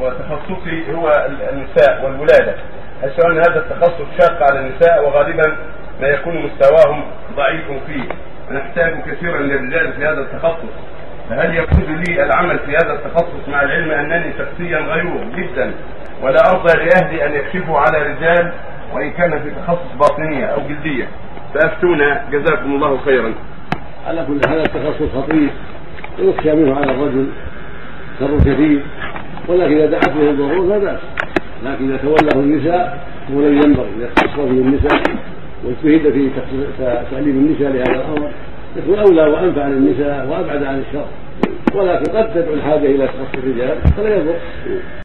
وتخصصي هو النساء والولادة. أشعر أن هذا التخصص شاق على النساء وغالبا ما يكون مستواهم ضعيف فيه. ونحتاج كثيرا للرجال في هذا التخصص. فهل يجوز لي العمل في هذا التخصص مع العلم أنني شخصيا غيور جدا ولا أرضى لأهلي أن يكشفوا على رجال وإن كان في تخصص باطنية أو جلدية؟ فأفتونا. جزاكم الله خيرا. على كل حال التخصص خطير ويخشى منه على الرجل. شر كثير. ولكن إذا دعت به الضروره فلا بأس. لكن إذا تولاه النساء ولن ينبغي. إذا اختص به النساء واجتهد في تعليم النساء لهذا الأمر يكون أولى وأنفع للنساء وأبعد عن الشر. ولكن قد تدعو الحاجة إلى تخصص الرجال فلا يضر.